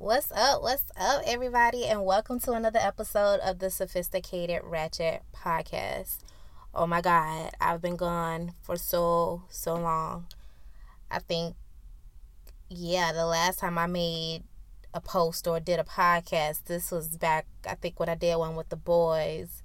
What's up? What's up, everybody? And welcome to another episode of the Sophisticated Ratchet Podcast. Oh my God, I've been gone for so, so long. I think, yeah, the last time I made a post or did a podcast, this was back, I think, when I did one with the boys,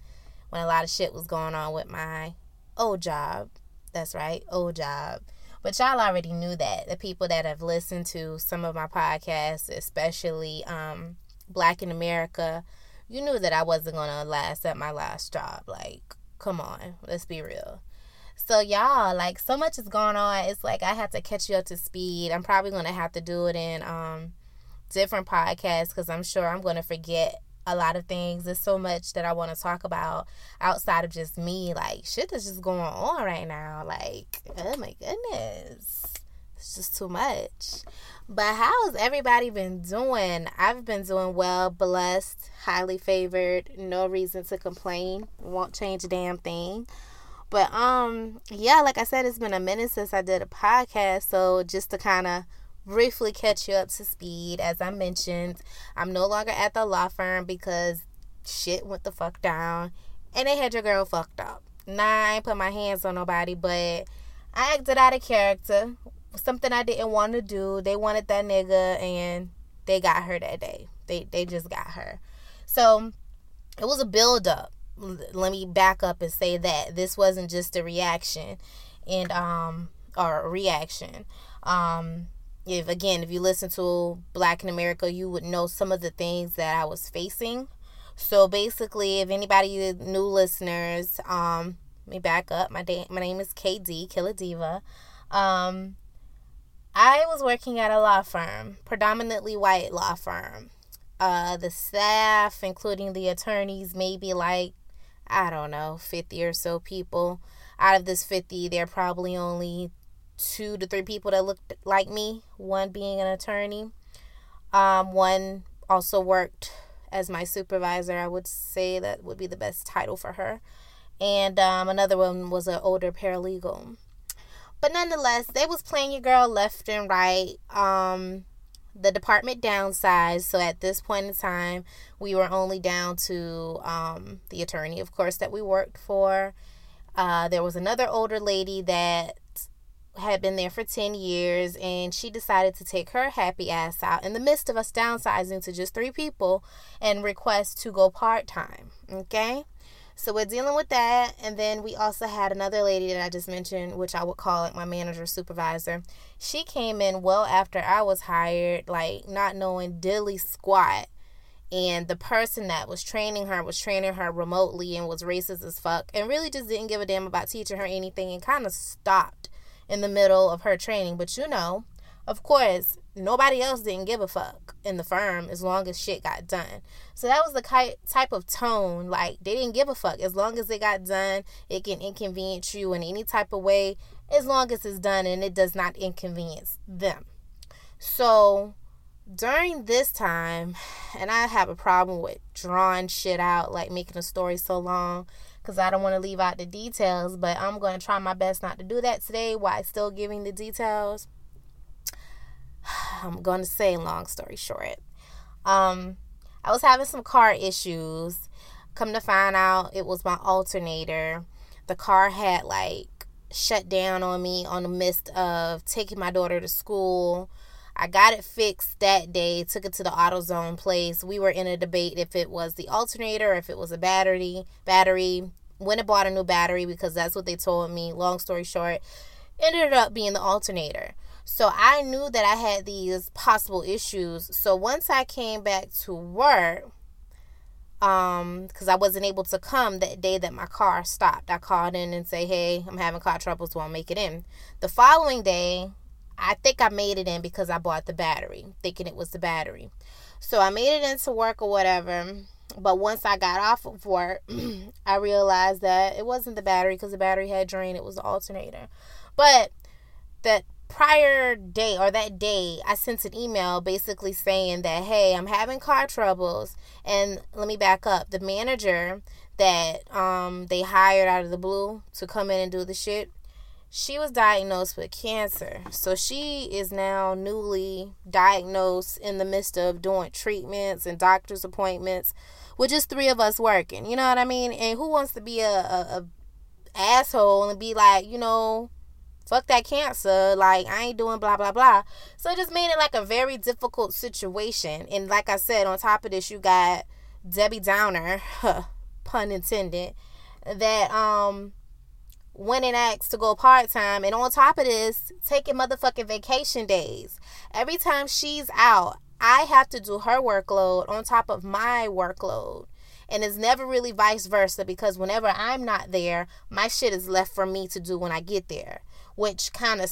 when a lot of shit was going on with my old job. That's right, old job. But y'all already knew that. The people that have listened to some of my podcasts, especially um, Black in America, you knew that I wasn't going to last at my last job. Like, come on, let's be real. So, y'all, like, so much is going on. It's like I have to catch you up to speed. I'm probably to have to do it in um, different podcasts because I'm sure I'm to forget a lot of things. There's so much that I want to talk about outside of just me. Like shit that's just going on right now. Like, oh my goodness. It's just too much. But how's everybody been doing? I've been doing well, blessed, highly favored, no reason to complain. Won't change a damn thing. But um yeah, like I said, it's been a minute since I did a podcast. So just to kind of briefly catch you up to speed. As I mentioned, I'm no longer at the law firm because shit went the fuck down and they had your girl fucked up. Nah, I ain't put my hands on nobody, but I acted out of character. Something I didn't want to do. They wanted that nigga and they got her that day. They they just got her. So it was a build up. Let me back up and say that this wasn't just a reaction and um or a reaction. Um if again if you listen to black in america you would know some of the things that i was facing. So basically if anybody new listeners um let me back up. My day my name is kd Killa Diva. Um i was working at a law firm predominantly white law firm. Uh the staff including the attorneys maybe like i don't know 50 or so people. Out of this 50 there are probably only two to three people that looked like me, one being an attorney. Um, one also worked as my supervisor. I would say that would be the best title for her. And um, another one was an older paralegal. But nonetheless, they was playing your girl left and right. Um, the department downsized, so at this point in time, we were only down to um, the attorney, of course, that we worked for. Uh, there was another older lady that had been there for 10 years and she decided to take her happy ass out in the midst of us downsizing to just three people and request to go part-time okay? So we're dealing with that and then we also had another lady that i just mentioned which i would call it my manager supervisor. She came in well after i was hired like not knowing dilly squat and the person that was training her was training her remotely and was racist as fuck and really just didn't give a damn about teaching her anything and kind of stopped in the middle of her training. But you know, of course, nobody else didn't give a fuck in the firm as long as shit got done. So that was the type of tone. Like, they didn't give a fuck. As long as it got done, it can inconvenience you in any type of way, as long as it's done and it does not inconvenience them. So during this time, and I have a problem with drawing shit out, like making a story so long because I don't want to leave out the details, but I'm going to try my best not to do that today while still giving the details. I'm going to say, long story short, um, I was having some car issues. Come to find out, it was my alternator. The car had like shut down on me on the midst of taking my daughter to school. I got it fixed that day, took it to the AutoZone place. We were in a debate if it was the alternator, or if it was a battery, battery. Went and bought a new battery because that's what they told me. Long story short, ended up being the alternator. So I knew that I had these possible issues. So once I came back to work, um, because I wasn't able to come that day that my car stopped, I called in and say, "Hey, I'm having car troubles. Won't make it in." The following day, I think I made it in because I bought the battery, thinking it was the battery. So I made it into work or whatever. But once I got off of work, I realized that it wasn't the battery because the battery had drained, it was the alternator. But that prior day or that day, I sent an email basically saying that, hey, I'm having car troubles. And let me back up. The manager that um, they hired out of the blue to come in and do the shit, she was diagnosed with cancer. So she is now newly diagnosed in the midst of doing treatments and doctor's appointments, with just three of us working. You know what I mean? And who wants to be a, a, a asshole and be like, you know, fuck that cancer. Like, I ain't doing blah, blah, blah. So it just made it like a very difficult situation. And like I said, on top of this, you got Debbie Downer, pun intended, that, um, and asked to go part time, and on top of this, taking motherfucking vacation days. Every time she's out, I have to do her workload on top of my workload. And it's never really vice versa because whenever I'm not there, my shit is left for me to do when I get there, which kind of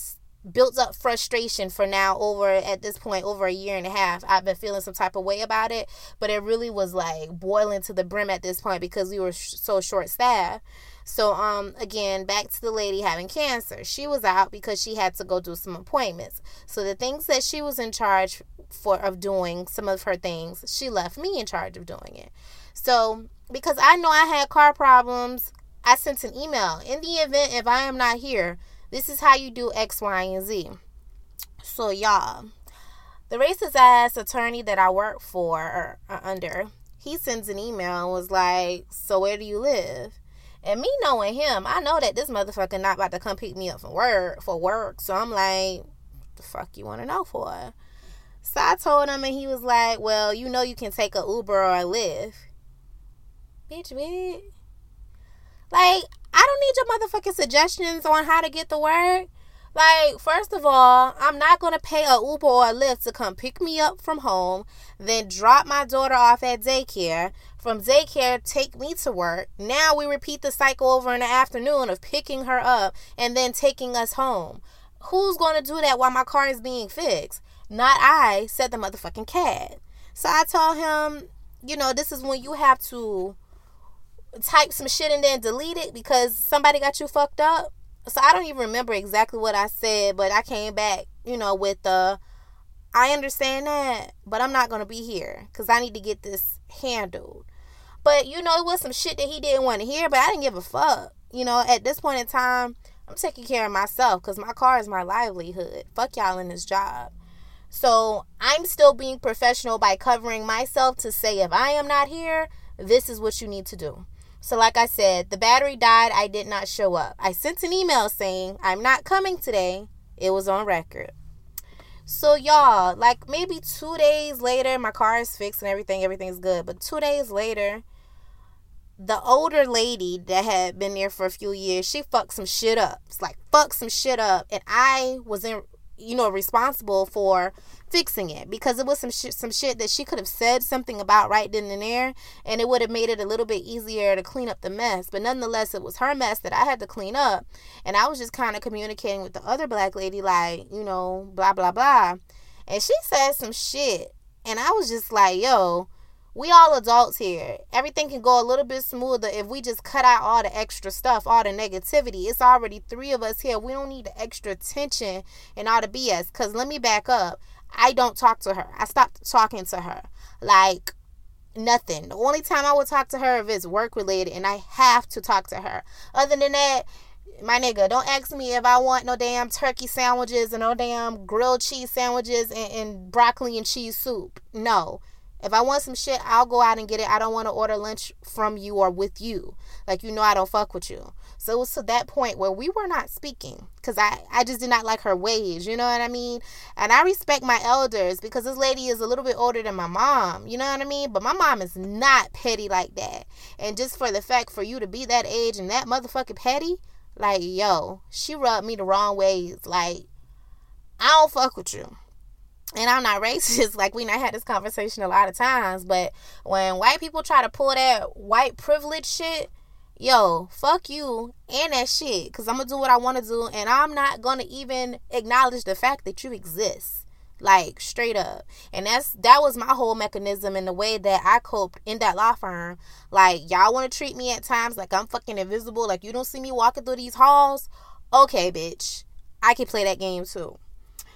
built up frustration for now over at this point over a year and a half i've been feeling some type of way about it but it really was like boiling to the brim at this point because we were sh- so short staffed so um again, back to the lady having cancer. She was out because she had to go do some appointments. So the things that she was in charge for of doing, some of her things, she left me in charge of doing it. So because I know I had car problems, I sent an email. In the event if I am not here, this is how you do X, Y, and Z. So y'all, the racist ass attorney that I work for or, or under, he sends an email and was like, "So where do you live?" And me knowing him, I know that this motherfucker not about to come pick me up for work for work. So I'm like, what the fuck you want to know for? So I told him, and he was like, "Well, you know, you can take a Uber or a Lyft." Bitch, bitch. Like, I don't need your motherfucking suggestions on how to get to work. Like, first of all, I'm not going to pay a Uber or a Lyft to come pick me up from home, then drop my daughter off at daycare. From daycare, take me to work. Now we repeat the cycle over in the afternoon of picking her up and then taking us home. Who's going to do that while my car is being fixed? Not I, said the motherfucking cat. So I told him, you know, this is when you have to type some shit and then delete it because somebody got you fucked up so I don't even remember exactly what I said, but I came back, you know, with the I understand that, but I'm not going to be here cuz I need to get this handled. But you know, it was some shit that he didn't want to hear, but I didn't give a fuck. You know, at this point in time, I'm taking care of myself cuz my car is my livelihood. Fuck y'all in this job. So, I'm still being professional by covering myself to say if I am not here, this is what you need to do. So, like I said, the battery died. I did not show up. I sent an email saying, I'm not coming today. It was on record. So, y'all, like maybe two days later, my car is fixed and everything, everything's good. But two days later, the older lady that had been there for a few years, she fucked some shit up. It's like, fuck some shit up. And I was in, you know, responsible for fixing it because it was some shit, some shit that she could have said something about right then and there, and it would have made it a little bit easier to clean up the mess. But nonetheless, it was her mess that I had to clean up, and I was just kind of communicating with the other black lady, like you know, blah blah blah, and she said some shit, and I was just like, yo. We all adults here. Everything can go a little bit smoother if we just cut out all the extra stuff, all the negativity. It's already three of us here. We don't need the extra tension and all the BS. Because let me back up. I don't talk to her. I stopped talking to her. Like nothing. The only time I would talk to her if it's work related and I have to talk to her. Other than that, my nigga, don't ask me if I want no damn turkey sandwiches and no damn grilled cheese sandwiches and, and broccoli and cheese soup. No. If I want some shit, I'll go out and get it. I don't want to order lunch from you or with you. Like, you know, I don't fuck with you. So it was to that point where we were not speaking because I, I just did not like her ways. You know what I mean? And I respect my elders because this lady is a little bit older than my mom. You know what I mean? But my mom is not petty like that. And just for the fact for you to be that age and that motherfucking petty, like, yo, she rubbed me the wrong ways. Like, I don't fuck with you and I'm not racist. Like we not had this conversation a lot of times, but when white people try to pull that white privilege shit, yo, fuck you and that shit. Cause I'm gonna do what I wanna do and I'm not gonna even acknowledge the fact that you exist. Like straight up. And that's that was my whole mechanism in the way that I coped in that law firm. Like y'all wanna treat me at times like I'm fucking invisible, like you don't see me walking through these halls. Okay, bitch. I can play that game too.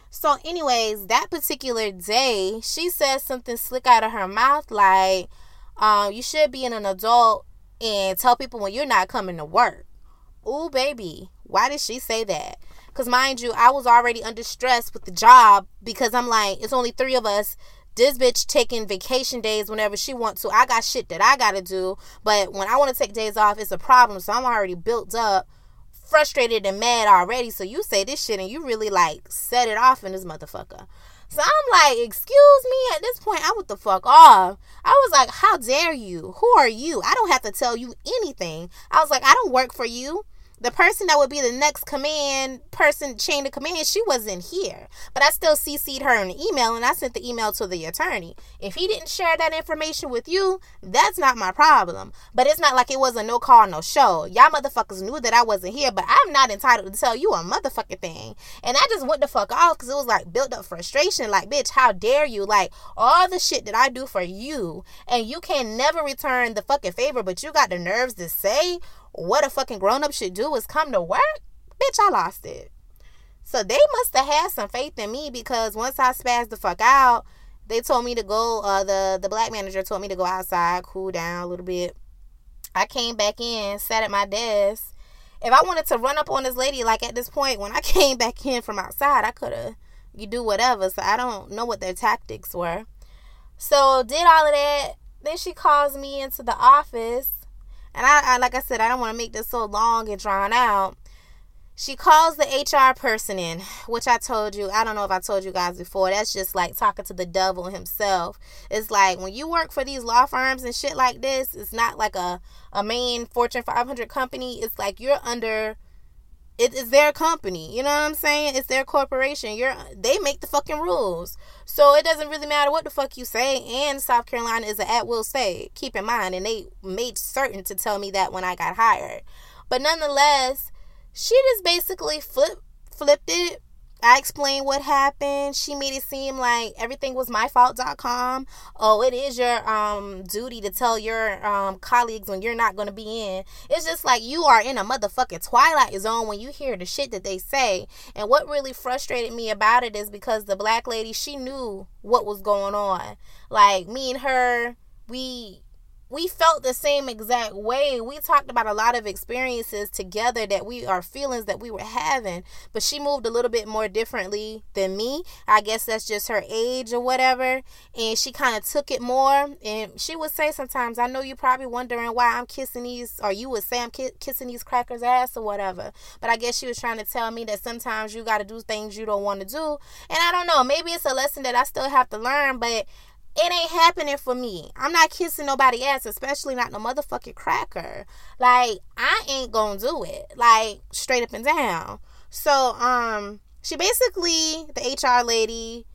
So, anyways, that particular day, she said something slick out of her mouth like, um, you should be an adult and tell people when you're not coming to work. ooh, baby, why did she say that? Because, mind you, I was already under stress with the job because I'm like, it's only three of us. This bitch taking vacation days whenever she wants to. I got shit that I gotta do. But when I want to take days off, it's a problem. So I'm already built up, frustrated and mad already. So you say this shit and you really like set it off in this motherfucker. So I'm like, excuse me. At this point, I was the fuck off. I was like, how dare you? Who are you? I don't have to tell you anything. I was like, I don't work for you the person that would be the next command person chain of command she wasn't here. But i still cc'd her in the email and i sent the email to the attorney. If he didn't share that information with you that's not my problem. But it's not like it was a no call no show. Y'all motherfuckers knew that i wasn't here but i'm not entitled to tell you a motherfucking thing. And i just went the fuck off because it was like built up frustration. Like bitch how dare you? Like all the shit that i do for you. And you can never return the fucking favor but you got the nerves to say what a fucking grown up should do is come to work, bitch, I lost it. So they must have had some faith in me because once I spazzed the fuck out, they told me to go. Uh, the the black manager told me to go outside, cool down a little bit. I came back in, sat at my desk. If I wanted to run up on this lady, like at this point, when I came back in from outside, I could have you do whatever. So I don't know what their tactics were. So did all of that. Then she calls me into the office and I, I like I said, I don't want to make this so long and drawn out. She calls the HR person in, which I told you, I don't know if I told you guys before. That's just like talking to the devil himself. It's like when you work for these law firms and shit like this, it's not like a, a main Fortune 500 company. It's like you're under it is their company. You know what I'm saying? It's their corporation. You're they make the fucking rules. So it doesn't really matter what the fuck you say. And South Carolina is an at will state. Keep in mind, and they made certain to tell me that when I got hired. But nonetheless, she just basically flip flipped it I explained what happened. She made it seem like everything was my fault.com. Oh, it is your um duty to tell your um colleagues when you're not going to be in. It's just like you are in a motherfucking twilight zone when you hear the shit that they say. And what really frustrated me about it is because the black lady, she knew what was going on. Like me and her, we we felt the same exact way. We talked about a lot of experiences together that we are feelings that we were having, but she moved a little bit more differently than me. I guess that's just her age or whatever. And she kind of took it more. And she would say sometimes, I know you're probably wondering why I'm kissing these, or you would say I'm ki- kissing these crackers' ass or whatever. But I guess she was trying to tell me that sometimes you got to do things you don't want to do. And I don't know, maybe it's a lesson that I still have to learn, but it ain't happening for me. I'm not kissing nobody ass, especially not no motherfucking cracker. Like, I ain't gonna do it. Like, straight up and down. So, um, she basically, the HR lady,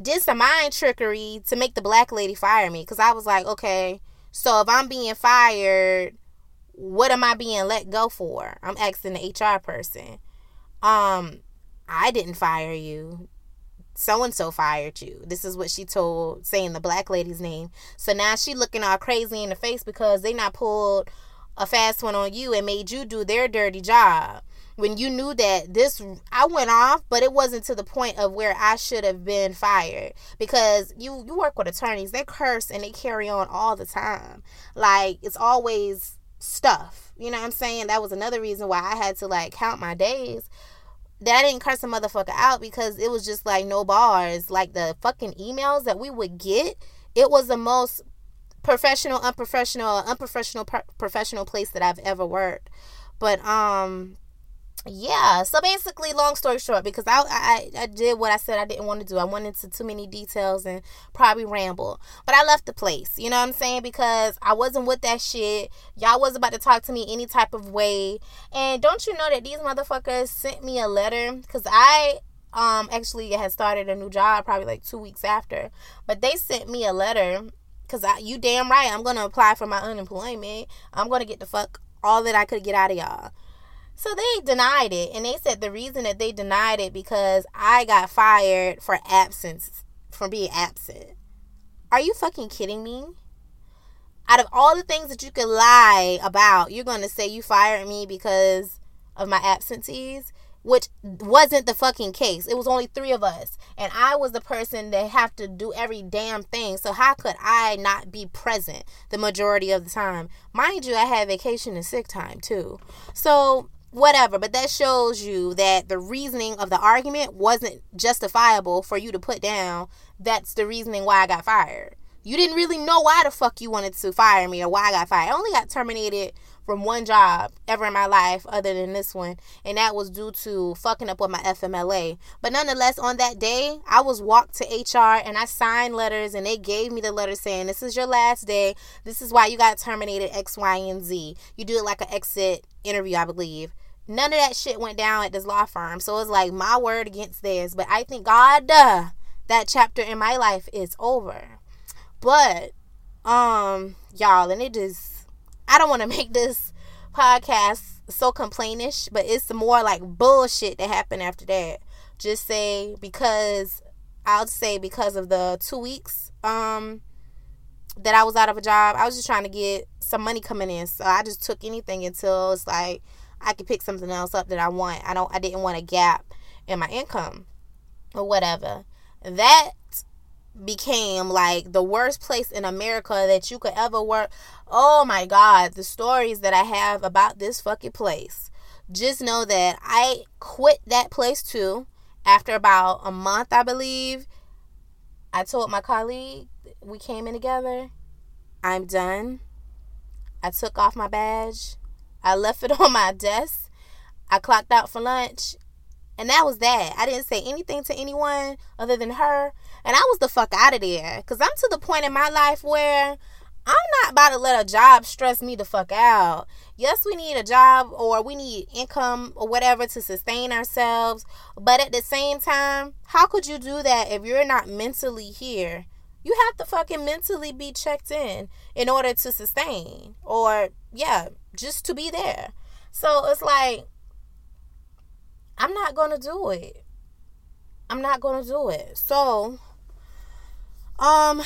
did some mind trickery to make the black lady fire me. Cause I was like, okay, so if I'm being fired, what am I being let go for? I'm asking the HR person. Um, I didn't fire you so and so fired you. This is what she told saying the black lady's name. So now she looking all crazy in the face because they not pulled a fast one on you and made you do their dirty job. When you knew that this I went off, but it wasn't to the point of where I should have been fired. Because you you work with attorneys, they curse and they carry on all the time. Like it's always stuff. You know what I'm saying? That was another reason why I had to like count my days that didn't curse a motherfucker out because it was just like no bars. Like the fucking emails that we would get, it was the most professional, unprofessional, unprofessional, professional place that I've ever worked. But um, yeah so basically long story short because I, I i did what i said i didn't want to do. I went into too many details and probably ramble but i left the place you know what i'm saying? Because i wasn't with that shit. Y'all was about to talk to me any type of way. And don't you know that these motherfuckers sent me a letter? Because i um actually had started a new job probably like two weeks after. But they sent me a letter because I, you damn right i'm gonna apply for my unemployment. I'm gonna get the fuck all that i could get out of y'all so they denied it. And they said the reason that they denied it because I got fired for absence, for being absent. Are you fucking kidding me? Out of all the things that you could lie about, you're going to say you fired me because of my absentees. which wasn't the fucking case. It was only three of us, and I was the person that have to do every damn thing. So how could I not be present the majority of the time? Mind you, I had vacation and sick time too. So whatever, but that shows you that the reasoning of the argument wasn't justifiable for you to put down. That's the reasoning why I got fired. You didn't really know why the fuck you wanted to fire me or why I got fired. I only got terminated from one job ever in my life other than this one and that was due to fucking up with my FMLA but nonetheless on that day I was walked to HR and I signed letters and they gave me the letter saying this is your last day. This is why you got terminated X Y and Z. You do it like an exit interview I believe. None of that shit went down at this law firm so it's like my word against theirs but I think God duh, that chapter in my life is over. But um y'all and it just I don't want to make this podcast so complainish, but it's more like bullshit that happened after that. Just say because I'll say because of the two weeks um that I was out of a job, I was just trying to get some money coming in. So I just took anything until it's like I could pick something else up that I want. I don't I didn't want a gap in my income or whatever. That became like the worst place in America that you could ever work. Oh my God, the stories that I have about this fucking place. Just know that I quit that place too after about a month, I believe. I told my colleague, we came in together. I'm done. I took off my badge. I left it on my desk. I clocked out for lunch. And that was that. I didn't say anything to anyone other than her. And I was the fuck out of there. Because I'm to the point in my life where I'm not about to let a job stress me the fuck out. Yes, we need a job or we need income or whatever to sustain ourselves. But at the same time, how could you do that if you're not mentally here? You have to fucking mentally be checked in in order to sustain or, yeah, just to be there. So it's like, I'm not going to do it. I'm not going to do it. So, um,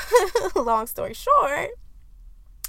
long story short,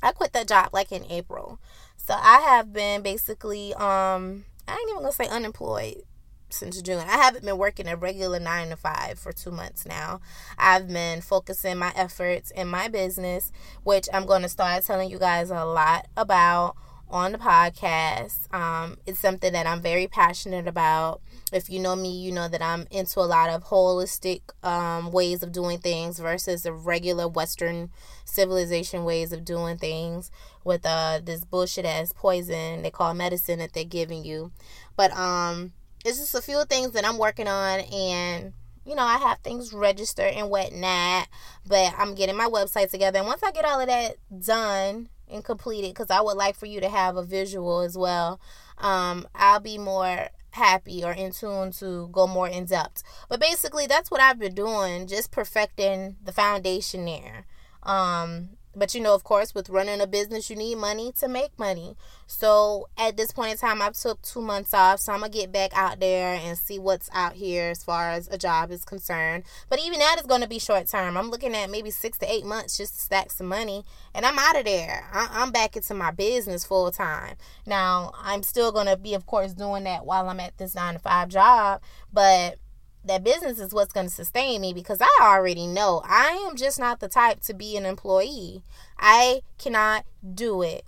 I quit that job like in April. So I have been basically um I ain't even gonna say unemployed since June. I haven't been working a regular nine to five for two months now. I've been focusing my efforts in my business, which I'm to start telling you guys a lot about on the podcast. Um, it's something that I'm very passionate about. If you know me, you know that I'm into a lot of holistic um, ways of doing things versus the regular Western civilization ways of doing things with uh, this bullshit ass poison they call medicine that they're giving you. But um, it's just a few things that I'm working on and you know, I have things registered and whatnot, but I'm getting my website together. And once I get all of that done, and complete it because I would like for you to have a visual as well. Um, I'll be more happy or in tune to go more in depth. But basically, that's what I've been doing, just perfecting the foundation there. Um, but you know, of course, with running a business, you need money to make money. So at this point in time, I took two months off. So I'm going to get back out there and see what's out here as far as a job is concerned. But even that is going to be short term. I'm looking at maybe six to eight months just to stack some money. And I'm out of there. I'm back into my business full time. Now, I'm still going to be, of course, doing that while I'm at this nine to five job. But that business is what's going to sustain me because I already know I am just not the type to be an employee. I cannot do it.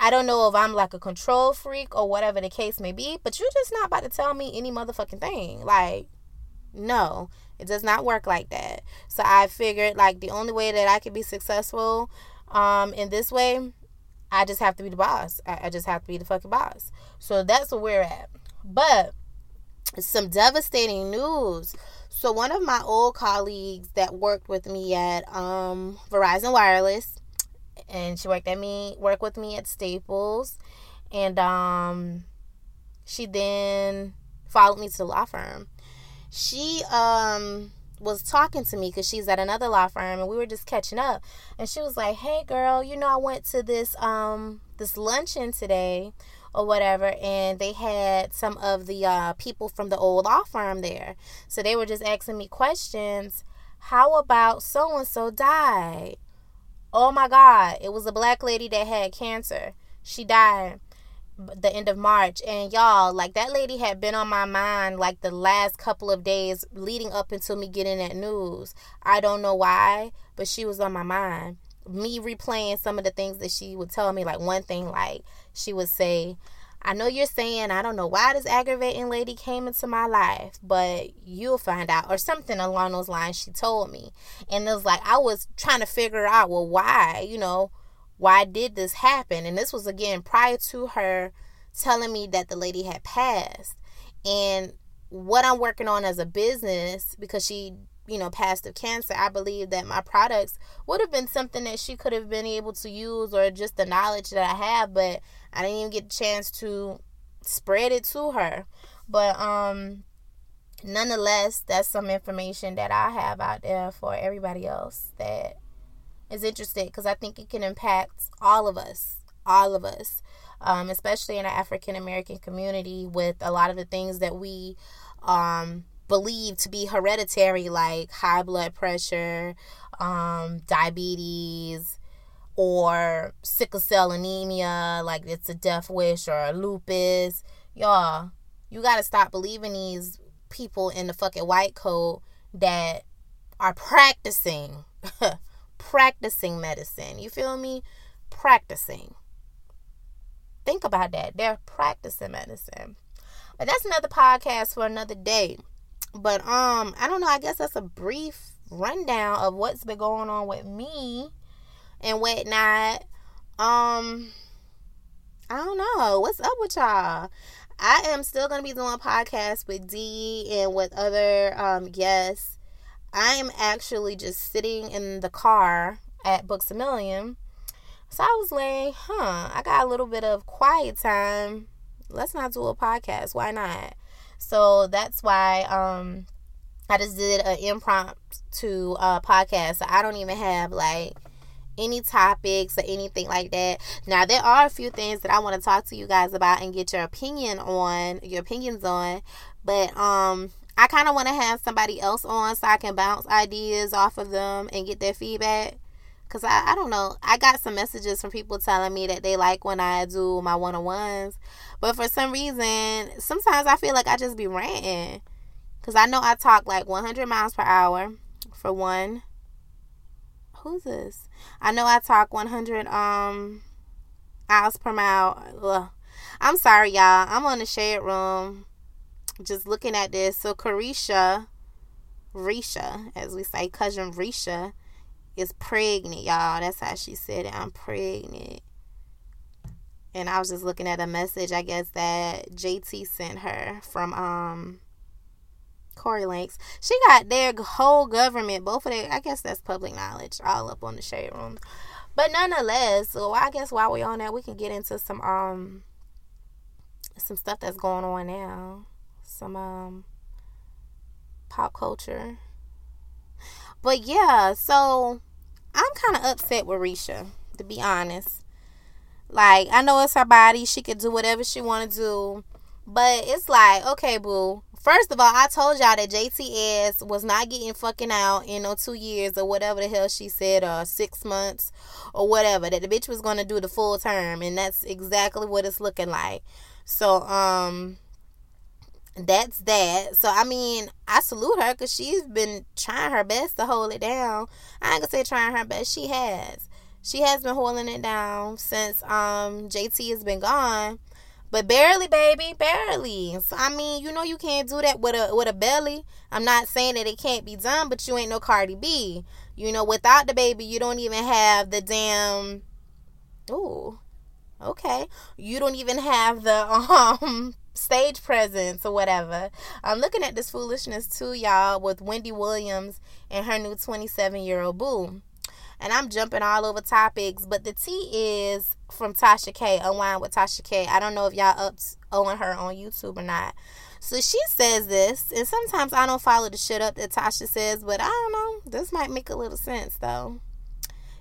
I don't know if I'm like a control freak or whatever the case may be, but you're just not about to tell me any motherfucking thing. Like, no, it does not work like that. So I figured like the only way that I could be successful um, in this way, I just have to be the boss. I, I just have to be the fucking boss. So that's where we're at. But some devastating news. So one of my old colleagues that worked with me at um, Verizon Wireless, and she worked at me worked with me at Staples, and um, she then followed me to the law firm. She um was talking to me because she's at another law firm, and we were just catching up. And she was like, "Hey, girl, you know I went to this um this luncheon today." Or whatever and they had some of the uh, people from the old law firm there so they were just asking me questions how about so and so died oh my god it was a black lady that had cancer she died the end of March. And y'all, like that lady had been on my mind like the last couple of days leading up until me getting that news. I don't know why, but she was on my mind. Me replaying some of the things that she would tell me, like one thing, like she would say, I know you're saying, I don't know why this aggravating lady came into my life, but you'll find out, or something along those lines, she told me. And it was like, I was trying to figure out, well, why, you know, why did this happen? And this was again prior to her telling me that the lady had passed. And what I'm working on as a business, because she, you know, passed of cancer, I believe that my products would have been something that she could have been able to use or just the knowledge that I have, but I didn't even get a chance to spread it to her. But um nonetheless, that's some information that I have out there for everybody else that is interested because I think it can impact all of us, all of us, um, especially in the African American community with a lot of the things that we um, believe to be hereditary, like high blood pressure, um, diabetes, or sickle cell anemia, like it's a death wish, or lupus. Y'all, you got to stop believing these people in the fucking white coat that are practicing practicing medicine. You feel me? Practicing. Think about that. They're practicing medicine. But that's another podcast for another day. But um, I don't know. I guess that's a brief rundown of what's been going on with me and whatnot. Um, I don't know. What's up with y'all? I am still gonna be doing podcasts with D and with other um guests I am actually just sitting in the car at Books a Million. So I was like, huh, I got a little bit of quiet time. Let's not do a podcast. Why not? So that's why um I just did an impromptu uh podcast. So I don't even have like any topics or anything like that. Now there are a few things that I want to talk to you guys about and get your opinion on, your opinions on. But um I kind of want to have somebody else on so I can bounce ideas off of them and get their feedback. Cause I, I don't know. I got some messages from people telling me that they like when I do my one on ones. But for some reason, sometimes I feel like I just be ranting. Cause I know I talk like 100 miles per hour for one. Who's this? I know I talk 100 um miles per mile. Ugh. I'm sorry, y'all. I'm on the shade room just looking at this. So Caresha, Risha, as we say, cousin Risha, is pregnant, y'all. That's how she said it. I'm pregnant. And I was just looking at a message, I guess, that JT sent her from um Corey Links. She got their whole government, both of their I guess that's public knowledge, all up on the shade room. But nonetheless, so I guess while we're on that, we can get into some um some stuff that's going on now some um pop culture. But yeah, so I'm kind of upset with Risha, to be honest. Like, I know it's her body. She can do whatever she want to do. But it's like, okay, boo. First of all, I told y'all that JTS was not getting fucking out in no two years or whatever the hell she said, or six months or whatever. That the bitch was to do the full term. And that's exactly what it's looking like. So, um, that's that. So I mean, I salute her because she's been trying her best to hold it down. I ain't gonna say trying her best. She has. She has been holding it down since um JT has been gone. But barely, baby, barely. So I mean, you know you can't do that with a with a belly. I'm not saying that it can't be done, but you ain't no Cardi B. You know, without the baby, you don't even have the damn Ooh. Okay. You don't even have the um stage presence or whatever. I'm looking at this foolishness too, y'all, with Wendy Williams and her new 27 year old boo. And I'm jumping all over topics, but the T is from Tasha K. Unwind with Tasha K. I don't know if y'all up on her on YouTube or not. So she says this, and sometimes I don't follow the shit up that Tasha says, but I don't know. This might make a little sense though.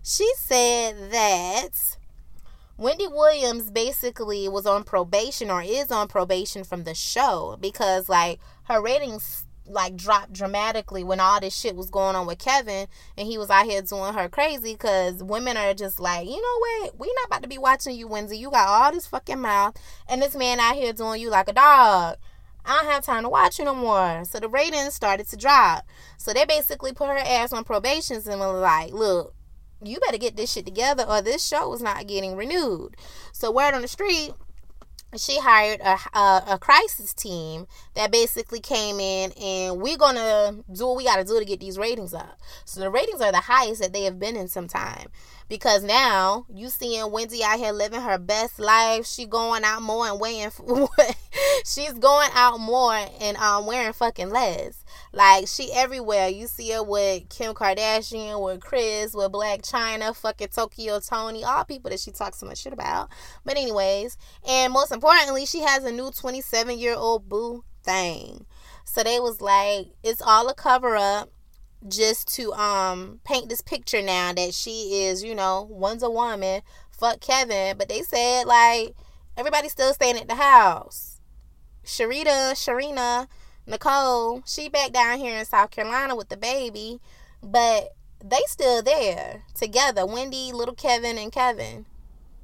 She said that Wendy Williams basically was on probation or is on probation from the show because like her ratings like dropped dramatically when all this shit was going on with Kevin and he was out here doing her crazy because women are just like, you know what? We not about to be watching you, Wendy. You got all this fucking mouth and this man out here doing you like a dog. I don't have time to watch you no more. So the ratings started to drop. So they basically put her ass on probation and was like, look, you better get this shit together or this show is not getting renewed. So word on the street, she hired a, a, a, crisis team that basically came in and we're gonna do what we gotta do to get these ratings up so the ratings are the highest that they have been in some time because now you seeing wendy out here living her best life she going out more and weighing she's going out more and um wearing fucking less like she everywhere. You see her with Kim Kardashian, with Kris, with Blac Chyna, fucking Tokyo Toni, all people that she talks so much shit about. But anyways, and most importantly, she has a new 27 year old boo thing. So they was like, it's all a cover up just to um paint this picture now that she is, you know, one's a woman, fuck Kevin. But they said like everybody's still staying at the house. Sharita, Sharina, Nicole, she back down here in South Carolina with the baby, but they still there together. Wendy, little Kevin, and Kevin.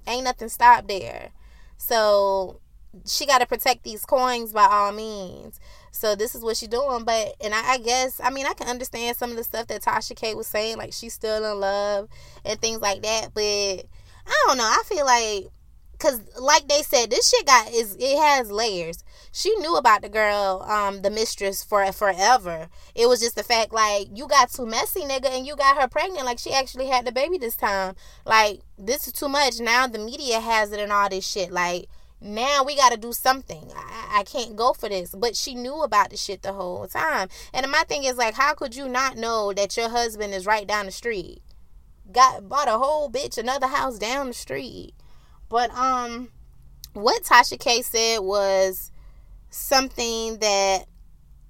Ain't nothing stopped there. So she got to protect these coins by all means. So this is what she's doing. But and I, I, guess I mean I can understand some of the stuff that Tasha K was saying, like she's still in love and things like that. But I don't know. I feel like because like they said, this shit got is it has layers she knew about the girl, um, the mistress for forever. It was just the fact like you got too messy, nigga, and you got her pregnant. Like she actually had the baby this time. Like this is too much. Now the media has it and all this shit. Like now we got to do something. I, I can't go for this. But she knew about the shit the whole time. And my thing is like, how could you not know that your husband is right down the street? Got bought a whole bitch another house down the street. But um, what Tasha K said was something that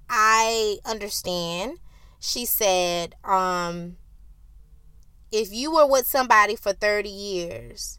I understand. She said, um, if you were with somebody for 30 years,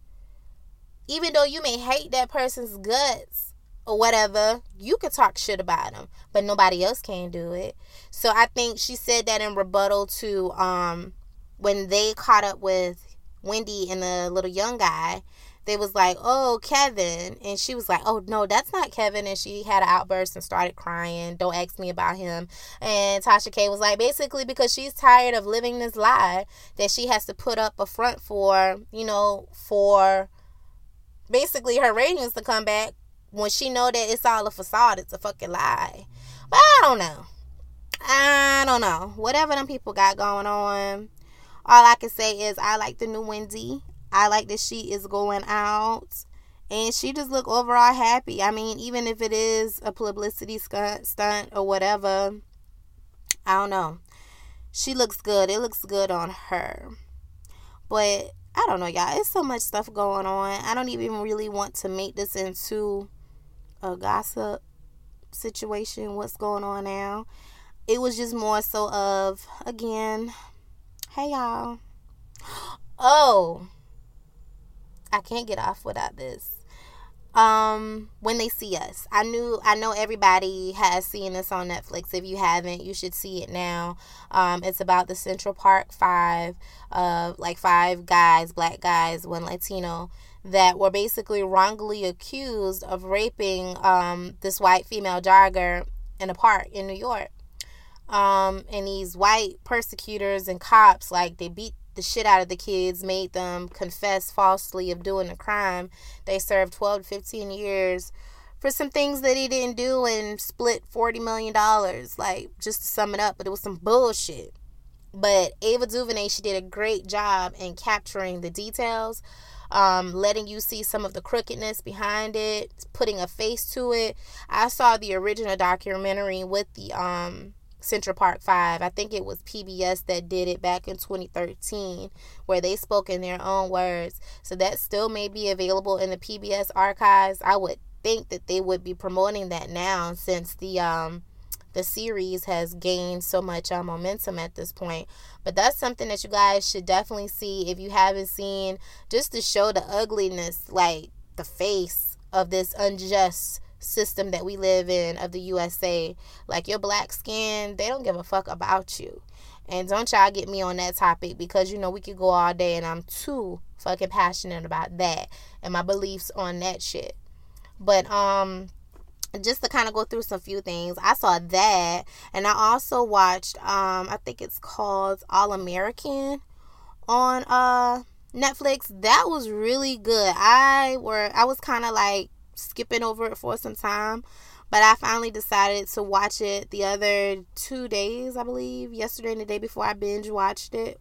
even though you may hate that person's guts or whatever, you could talk shit about them, but nobody else can do it. So I think she said that in rebuttal to um, when they caught up with Wendy and the little young guy they was like, "Oh, Kevin," and she was like, "Oh no, that's not Kevin," and she had an outburst and started crying. Don't ask me about him. And Tasha K was like, basically because she's tired of living this lie that she has to put up a front for, you know, for basically her ratings to come back when she know that it's all a facade. It's a fucking lie. But I don't know. I don't know. Whatever them people got going on. All I can say is I like the new Wendy. I like that she is going out and she just look overall happy. I mean, even if it is a publicity stunt or whatever, I don't know. She looks good. It looks good on her. But I don't know, y'all. It's so much stuff going on. I don't even really want to make this into a gossip situation. What's going on now? It was just more so of again, hey y'all. Oh, I can't get off without this. Um, when they see us, I knew I know everybody has seen this on Netflix. If you haven't, you should see it now. Um, it's about the Central Park Five, uh, like five guys, black guys, one Latino, that were basically wrongly accused of raping um this white female jogger in a park in New York. Um, and these white persecutors and cops, like they beat the shit out of the kids, made them confess falsely of doing a crime. They served 12 to 15 years for some things that he didn't do and split $40 million. Like, just to sum it up, but it was some bullshit. But Ava DuVernay, she did a great job in capturing the details, um, letting you see some of the crookedness behind it, putting a face to it. I saw the original documentary with the um Central Park 5. I think it was PBS that did it back in 2013 where they spoke in their own words. So that still may be available in the PBS archives. I would think that they would be promoting that now since the um the series has gained so much uh, momentum at this point. But that's something that you guys should definitely see if you haven't seen, just to show the ugliness, like the face of this unjust system that we live in of the USA. Like your black skin, they don't give a fuck about you. And don't y'all get me on that topic because you know we could go all day and I'm too fucking passionate about that and my beliefs on that shit. But um just to kind of go through some few things, I saw that and I also watched um I think it's called All American on uh Netflix. That was really good. I were I was kind of like skipping over it for some time but I finally decided to watch it the other two days, I believe, yesterday and the day before I binge watched it.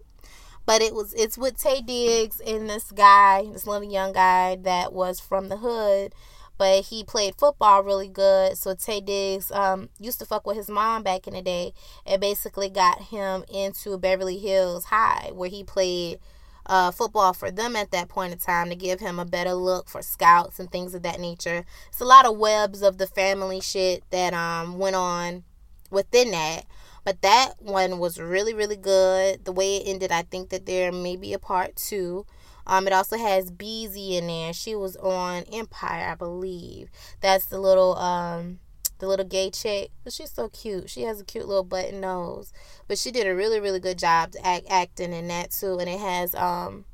But it was it's with Taye Diggs and this guy, this little young guy that was from the hood, but he played football really good. So Taye Diggs um, used to fuck with his mom back in the day, and basically got him into Beverly Hills High, where he played uh, football for them at that point in time to give him a better look for scouts and things of that nature. It's a lot of webs of the family shit that um went on within that. But that one was really, really good. The way it ended, I think that there may be a part two. Um, it also has Bre-Z in there. She was on Empire, I believe. That's the little um the little gay chick. But she's so cute. She has a cute little button nose. But she did a really, really good job act, acting in that too. And it has um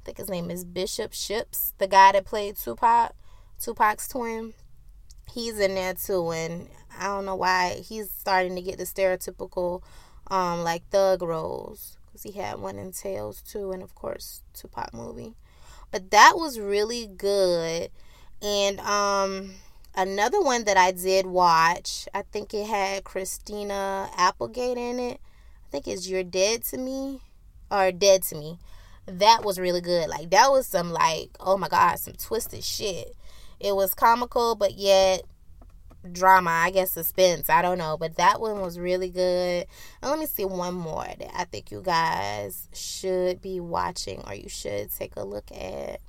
I think his name is Bishop Ships, the guy that played Tupac, Tupac's twin. He's in there too, and I don't know why he's starting to get the stereotypical, um, like thug roles because he had one in Tales too, and of course Tupac movie. But that was really good, and um, Another one that I did watch, I think it had Christina Applegate in it. I think it's You're Dead to Me or Dead to Me. That was really good. Like that was some like, oh my god, some twisted shit. It was comical but yet drama, I guess suspense, I don't know, but that one was really good. And let me see one more that I think you guys should be watching or you should take a look at.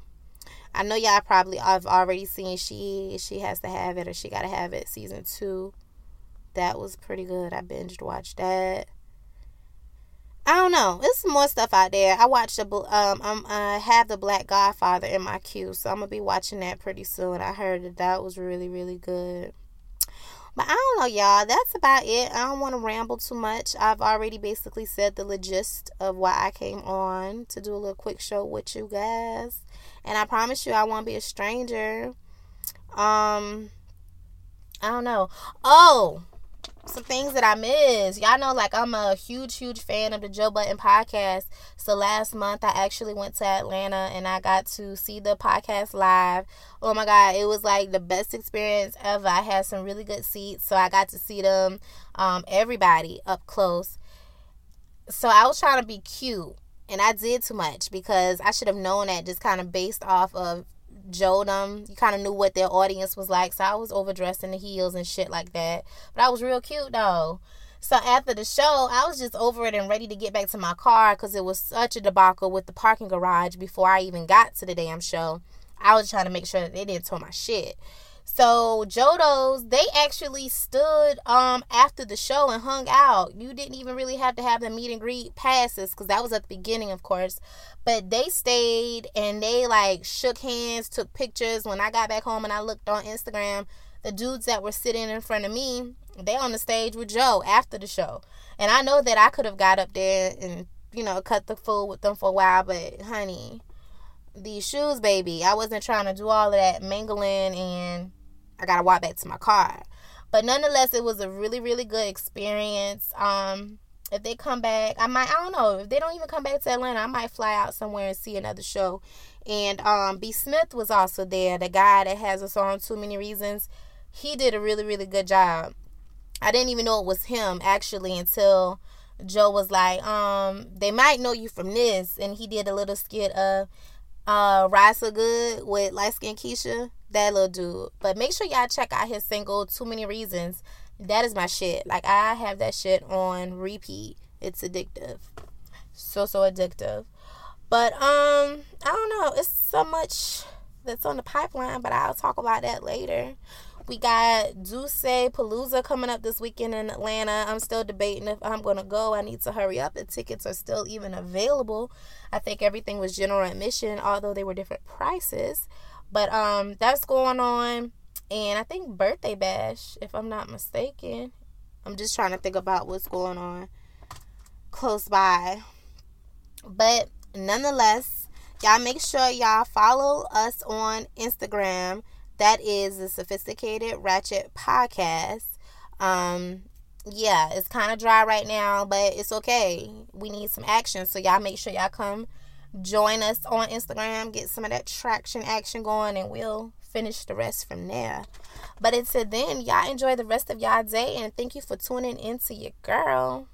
I know y'all probably have already seen she she has to have it or she gotta have it season two. That was pretty good. I binged watched that. I don't know. Some more stuff out there. I watched a um I'm I have the Black Godfather in my queue, so I'm gonna be watching that pretty soon. I heard that that was really really good. But I don't know, y'all. That's about it. I don't want to ramble too much. I've already basically said the gist of why I came on to do a little quick show with you guys. And I promise you, I won't be a stranger. Um, I don't know. Oh, some things that I miss. Y'all know, like, I'm a huge, huge fan of the Joe Budden podcast. So last month, I actually went to Atlanta and I got to see the podcast live. Oh my God, it was like the best experience ever. I had some really good seats, so I got to see them, um, everybody up close. So I was trying to be cute and I did too much because I should have known that just kind of based off of Jodem. You kind of knew what their audience was like, so I was overdressed in the heels and shit like that. But I was real cute though. So after the show, I was just over it and ready to get back to my car because it was such a debacle with the parking garage before I even got to the damn show. I was trying to make sure that they didn't tow my shit. So Jodo's, they actually stood um after the show and hung out. You didn't even really have to have the meet and greet passes because that was at the beginning, of course. But they stayed and they like shook hands, took pictures. When I got back home and I looked on Instagram, the dudes that were sitting in front of me, they on the stage with Joe after the show. And I know that I could have got up there and you know cut the fool with them for a while, but honey, these shoes, baby. I wasn't trying to do all of that mingling and I gotta walk back to my car. But nonetheless, it was a really, really good experience. Um, if they come back, I might, I don't know, if they don't even come back to Atlanta, I might fly out somewhere and see another show. And um, B. Smith was also there, the guy that has a song Too Many Reasons. He did a really, really good job. I didn't even know it was him actually until Joe was like, um, they might know you from this. And he did a little skit of uh So Good with Light Skin Keisha. That little dude. But make sure y'all check out his single Too Many Reasons. That is my shit. Like I have that shit on repeat. It's addictive. So so addictive. But um I don't know. It's so much that's on the pipeline, but I'll talk about that later. We got Duce Palooza coming up this weekend in Atlanta. I'm still debating if I'm going to go. I need to hurry up. The tickets are still even available. I think everything was general admission, although they were different prices. But um, that's going on. and I think birthday bash, if I'm not mistaken. I'm just trying to think about what's going on close by. But nonetheless, y'all make sure y'all follow us on Instagram. That is the Sophisticated Ratchet Podcast. Um, yeah, it's kind of dry right now, but it's okay. We need some action. So y'all make sure y'all come join us on Instagram, get some of that traction action going, and we'll finish the rest from there. But until then, y'all enjoy the rest of y'all day and thank you for tuning in to your girl.